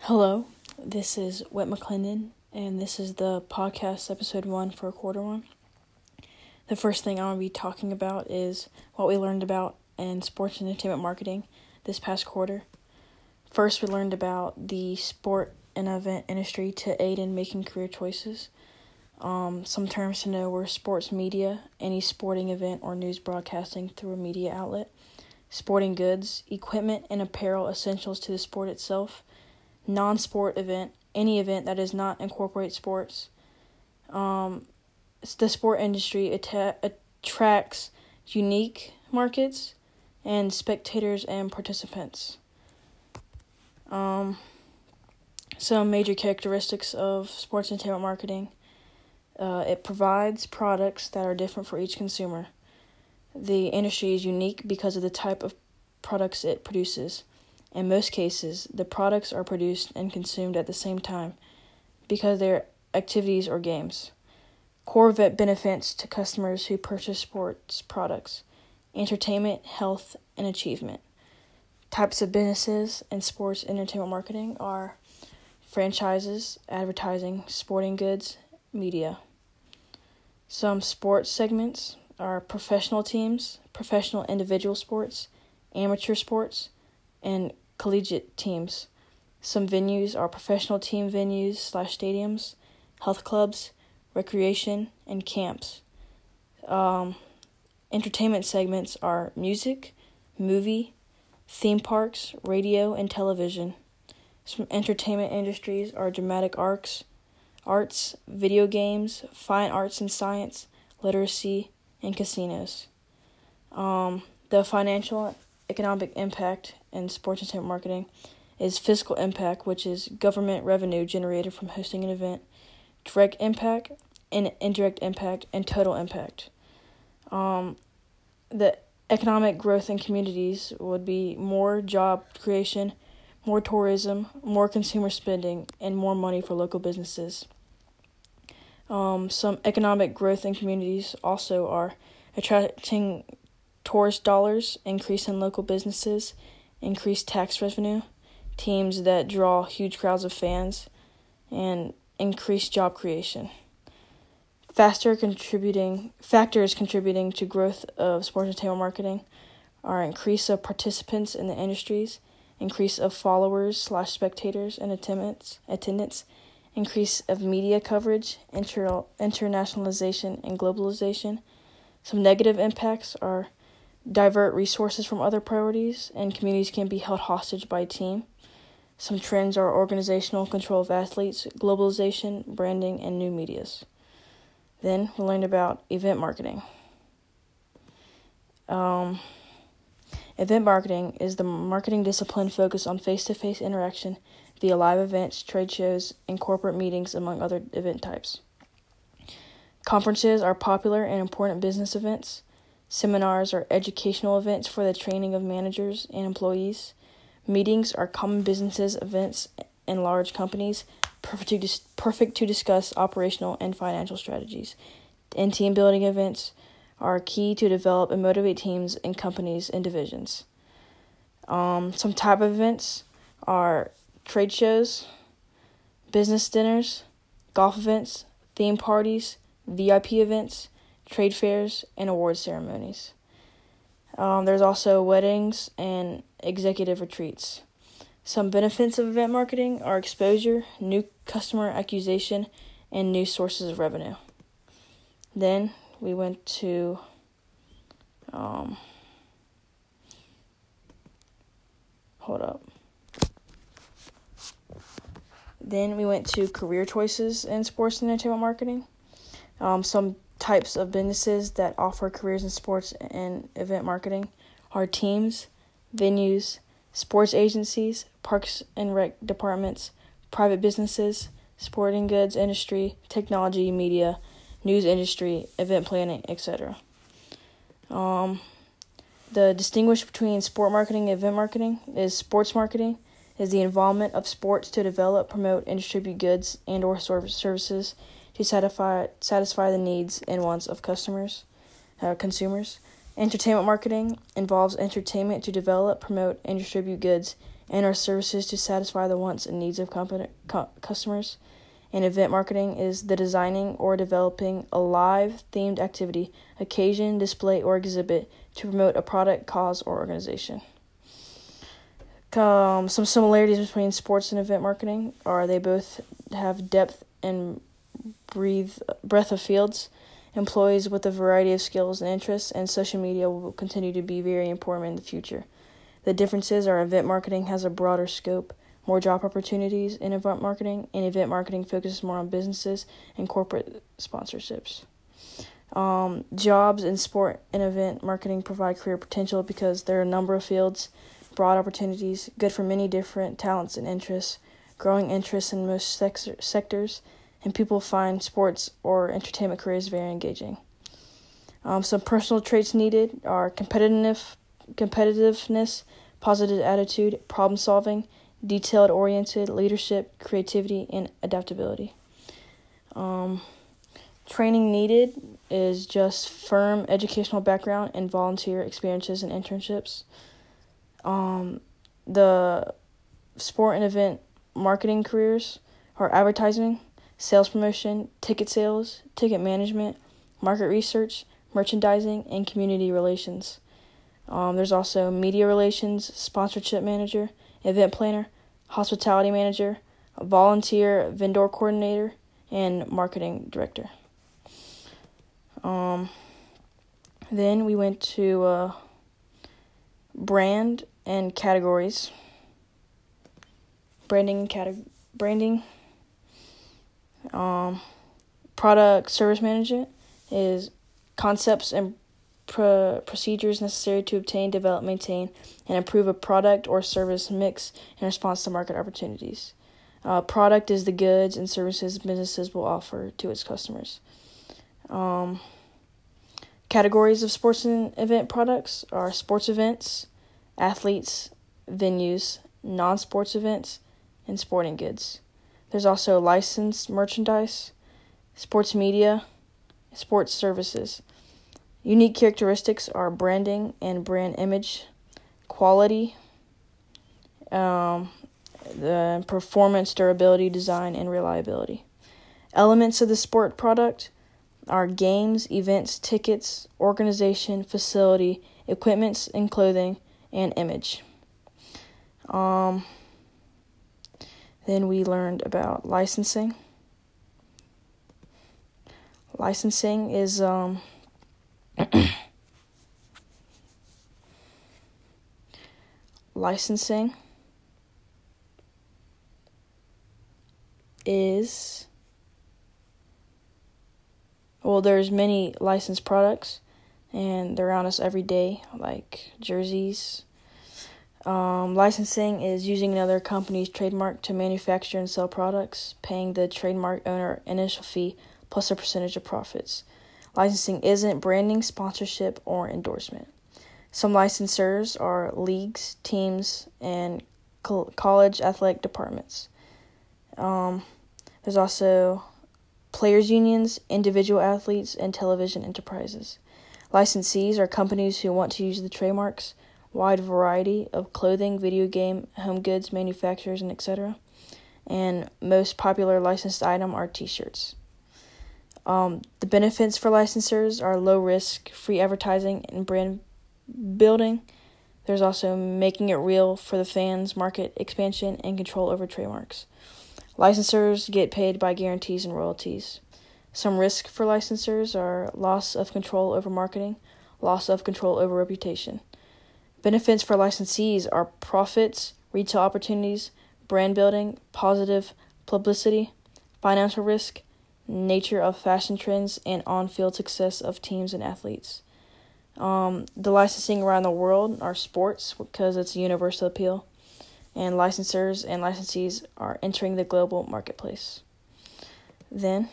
Hello, this is Wet McClendon, and this is the podcast episode one for quarter one. The first thing I want to be talking about is what we learned about in sports and entertainment marketing this past quarter. First, we learned about the sport and event industry to aid in making career choices. Um, some terms to know were sports media, any sporting event or news broadcasting through a media outlet, sporting goods, equipment and apparel essentials to the sport itself non sport event, any event that does not incorporate sports. Um, the sport industry atta- attracts unique markets and spectators and participants. Um, some major characteristics of sports entertainment marketing uh, it provides products that are different for each consumer. The industry is unique because of the type of products it produces. In most cases, the products are produced and consumed at the same time because they're activities or games. Core benefits to customers who purchase sports products entertainment, health, and achievement. Types of businesses in sports entertainment marketing are franchises, advertising, sporting goods, media. Some sports segments are professional teams, professional individual sports, amateur sports, and collegiate teams. Some venues are professional team venues slash stadiums, health clubs, recreation, and camps. Um, entertainment segments are music, movie, theme parks, radio, and television. Some entertainment industries are dramatic arts, arts, video games, fine arts and science, literacy, and casinos. Um, the financial economic impact in sports entertainment marketing is fiscal impact, which is government revenue generated from hosting an event, direct impact, and indirect impact, and total impact. Um, the economic growth in communities would be more job creation, more tourism, more consumer spending, and more money for local businesses. Um, some economic growth in communities also are attracting tourist dollars, increase in local businesses, increased tax revenue, teams that draw huge crowds of fans, and increased job creation. Faster contributing factors contributing to growth of sports entertainment marketing are increase of participants in the industries, increase of followers slash spectators and attendance, attendance, increase of media coverage, inter- internationalization and globalization. Some negative impacts are divert resources from other priorities, and communities can be held hostage by a team. Some trends are organizational control of athletes, globalization, branding, and new medias. Then we learned about event marketing. Um, event marketing is the marketing discipline focused on face to face interaction via live events, trade shows, and corporate meetings, among other event types. Conferences are popular and important business events. Seminars are educational events for the training of managers and employees. Meetings are common businesses events in large companies, perfect to, dis- perfect to discuss operational and financial strategies. And team building events are key to develop and motivate teams and companies and divisions. Um, some type of events are trade shows, business dinners, golf events, theme parties, VIP events, trade fairs, and award ceremonies. Um, there's also weddings and executive retreats. Some benefits of event marketing are exposure, new customer acquisition, and new sources of revenue. Then we went to um, hold up. Then we went to career choices in sports and entertainment marketing. Um, some types of businesses that offer careers in sports and event marketing are teams, venues, sports agencies, parks and rec departments, private businesses, sporting goods industry, technology, media, news industry, event planning, etc. Um, the distinguish between sport marketing and event marketing is sports marketing is the involvement of sports to develop, promote, and distribute goods and or services to satisfy satisfy the needs and wants of customers, uh, consumers. Entertainment marketing involves entertainment to develop, promote, and distribute goods and or services to satisfy the wants and needs of company, cu- customers. And event marketing is the designing or developing a live themed activity, occasion, display, or exhibit to promote a product, cause, or organization. Um, some similarities between sports and event marketing are they both have depth and breathe breadth of fields, employees with a variety of skills and interests, and social media will continue to be very important in the future. The differences are event marketing has a broader scope, more job opportunities in event marketing, and event marketing focuses more on businesses and corporate sponsorships. Um, jobs in sport and event marketing provide career potential because there are a number of fields broad opportunities, good for many different talents and interests, growing interest in most sector- sectors, and people find sports or entertainment careers very engaging. Um, some personal traits needed are competitive, competitiveness, positive attitude, problem solving, detailed oriented, leadership, creativity, and adaptability. Um, training needed is just firm educational background and volunteer experiences and internships um, the sport and event marketing careers are advertising, sales promotion, ticket sales, ticket management, market research, merchandising, and community relations. Um, there's also media relations, sponsorship manager, event planner, hospitality manager, volunteer vendor coordinator, and marketing director. Um, then we went to uh, brand and categories. Branding cate- branding um, product service management is concepts and procedures necessary to obtain, develop, maintain, and improve a product or service mix in response to market opportunities. Uh, product is the goods and services businesses will offer to its customers. Um, categories of sports and event products are sports events, athletes, venues, non sports events, and sporting goods. There's also licensed merchandise, sports media, sports services. Unique characteristics are branding and brand image, quality, um, the performance, durability, design, and reliability. Elements of the sport product are games, events, tickets, organization, facility, equipments, and clothing and image. Um, then we learned about licensing. Licensing is um, licensing is well there's many licensed products and they're around us every day, like jerseys. Um, licensing is using another company's trademark to manufacture and sell products, paying the trademark owner initial fee plus a percentage of profits. Licensing isn't branding, sponsorship, or endorsement. Some licensors are leagues, teams, and college athletic departments. Um, there's also players' unions, individual athletes, and television enterprises. Licensees are companies who want to use the trademarks wide variety of clothing, video game, home goods manufacturers, and etc. And most popular licensed item are T-shirts. Um, the benefits for licensors are low risk, free advertising, and brand building. There's also making it real for the fans, market expansion, and control over trademarks. Licensors get paid by guarantees and royalties. Some risks for licensors are loss of control over marketing, loss of control over reputation. Benefits for licensees are profits, retail opportunities, brand building, positive publicity, financial risk, nature of fashion trends, and on field success of teams and athletes. Um, the licensing around the world are sports because it's a universal appeal, and licensors and licensees are entering the global marketplace. Then,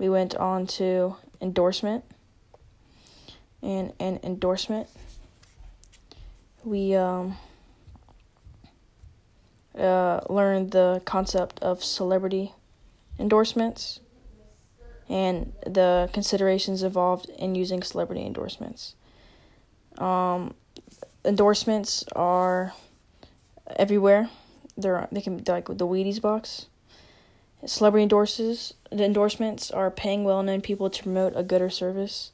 we went on to endorsement. And an endorsement, we um, uh, learned the concept of celebrity endorsements and the considerations involved in using celebrity endorsements. Um, endorsements are everywhere they're they can like the Wheaties box. Celebrity endorses the endorsements are paying well-known people to promote a good or service.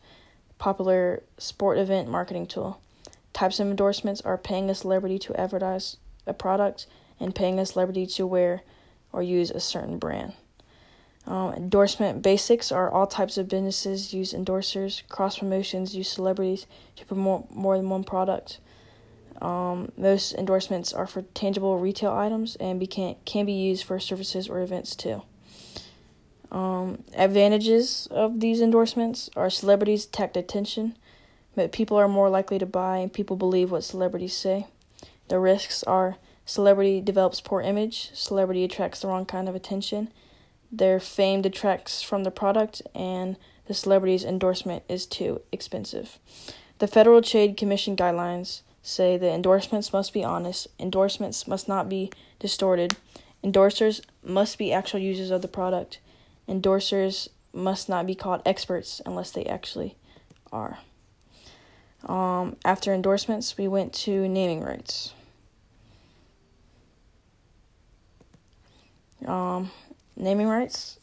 Popular sport event marketing tool. Types of endorsements are paying a celebrity to advertise a product and paying a celebrity to wear or use a certain brand. Um, endorsement basics are all types of businesses use endorsers. Cross promotions use celebrities to promote more than one product. Um, most endorsements are for tangible retail items and be can, can be used for services or events too. Um, advantages of these endorsements are celebrities attract attention, but people are more likely to buy and people believe what celebrities say. The risks are celebrity develops poor image, celebrity attracts the wrong kind of attention, their fame detracts from the product, and the celebrity's endorsement is too expensive. The Federal Trade Commission guidelines say that endorsements must be honest, endorsements must not be distorted, endorsers must be actual users of the product, endorsers must not be called experts unless they actually are. Um, after endorsements, we went to naming rights. Um, naming rights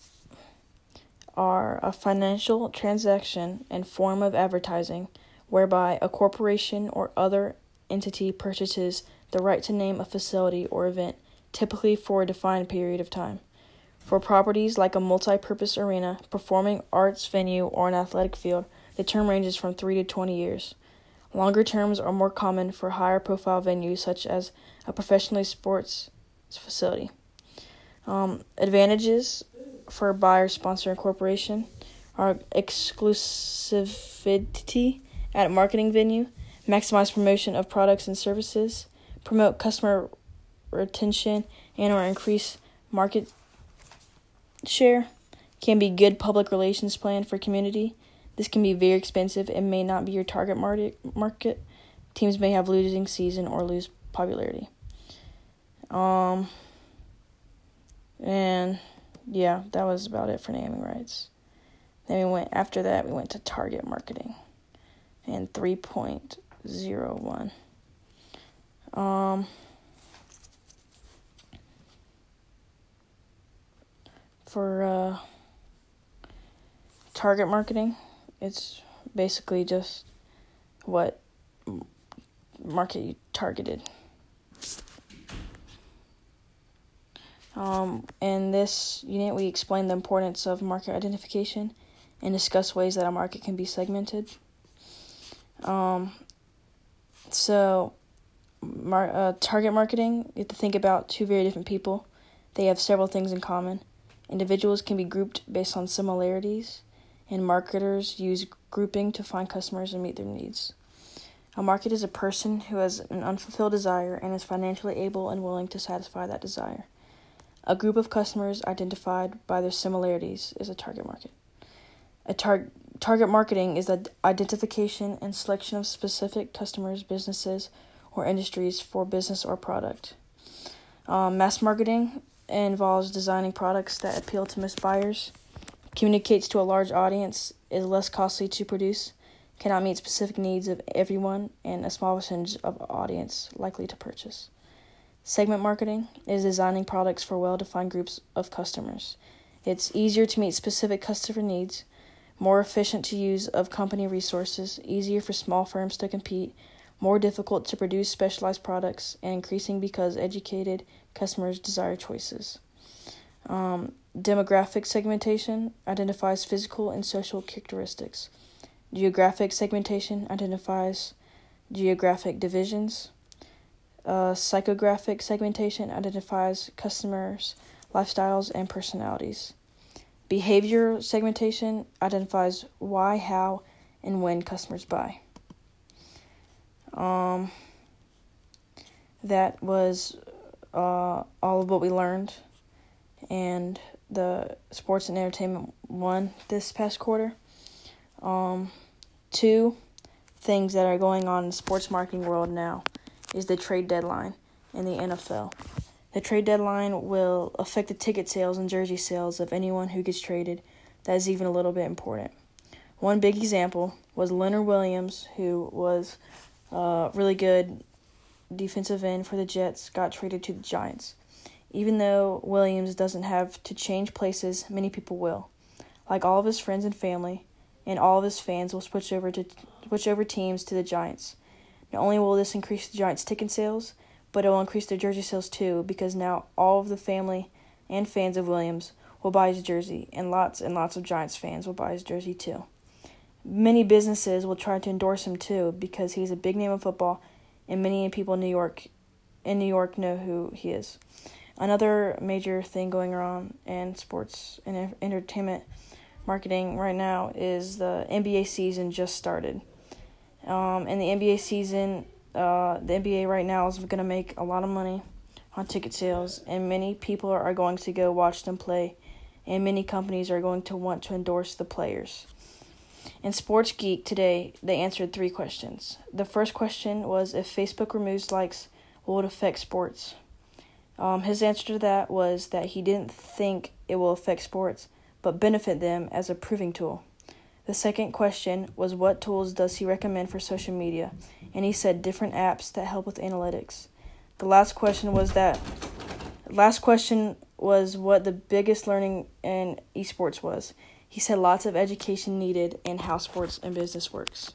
are a financial transaction and form of advertising whereby a corporation or other entity purchases the right to name a facility or event, typically for a defined period of time. For properties like a multi purpose arena, performing arts venue, or an athletic field, the term ranges from 3 to 20 years. Longer terms are more common for higher profile venues such as a professional sports facility. Um, advantages for buyer sponsor incorporation are exclusivity at a marketing venue, maximize promotion of products and services, promote customer retention and or increase market share, can be good public relations plan for community. This can be very expensive and may not be your target market. Teams may have losing season or lose popularity. Um and yeah, that was about it for naming rights. Then we went after that we went to target marketing and 3.01. Um for uh target marketing, it's basically just what market you targeted. Um, in this unit, we explain the importance of market identification and discuss ways that a market can be segmented. Um, so, mar- uh, target marketing, you have to think about two very different people. They have several things in common. Individuals can be grouped based on similarities, and marketers use grouping to find customers and meet their needs. A market is a person who has an unfulfilled desire and is financially able and willing to satisfy that desire. A group of customers identified by their similarities is a target market. A tar- target marketing is the identification and selection of specific customers, businesses, or industries for business or product. Um, mass marketing involves designing products that appeal to most buyers, communicates to a large audience, is less costly to produce, cannot meet specific needs of everyone, and a small percentage of audience likely to purchase. Segment marketing is designing products for well defined groups of customers. It's easier to meet specific customer needs, more efficient to use of company resources, easier for small firms to compete, more difficult to produce specialized products, and increasing because educated customers desire choices. Um, demographic segmentation identifies physical and social characteristics. Geographic segmentation identifies geographic divisions. Uh, psychographic segmentation identifies customers' lifestyles and personalities. Behavior segmentation identifies why, how, and when customers buy. Um, that was uh, all of what we learned, and the sports and entertainment one this past quarter. Um, two things that are going on in the sports marketing world now is the trade deadline in the NFL. The trade deadline will affect the ticket sales and jersey sales of anyone who gets traded. That is even a little bit important. One big example was Leonard Williams, who was uh, really good defensive end for the Jets, got traded to the Giants. Even though Williams doesn't have to change places, many people will. Like all of his friends and family, and all of his fans will switch over to switch over teams to the Giants. Not only will this increase the Giants' ticket sales, but it will increase their jersey sales too because now all of the family and fans of Williams will buy his jersey, and lots and lots of Giants fans will buy his jersey too. Many businesses will try to endorse him too because he's a big name in football, and many people in New York in New York know who he is. Another major thing going on in sports and entertainment marketing right now is the NBA season just started. Um, and the NBA season, uh, the NBA right now is going to make a lot of money on ticket sales, and many people are going to go watch them play, and many companies are going to want to endorse the players. In Sports Geek today, they answered three questions. The first question was if Facebook removes likes, will it affect sports? Um, his answer to that was that he didn't think it will affect sports, but benefit them as a proving tool. The second question was what tools does he recommend for social media? And he said different apps that help with analytics. The last question was that last question was what the biggest learning in esports was. He said lots of education needed in how sports and business works.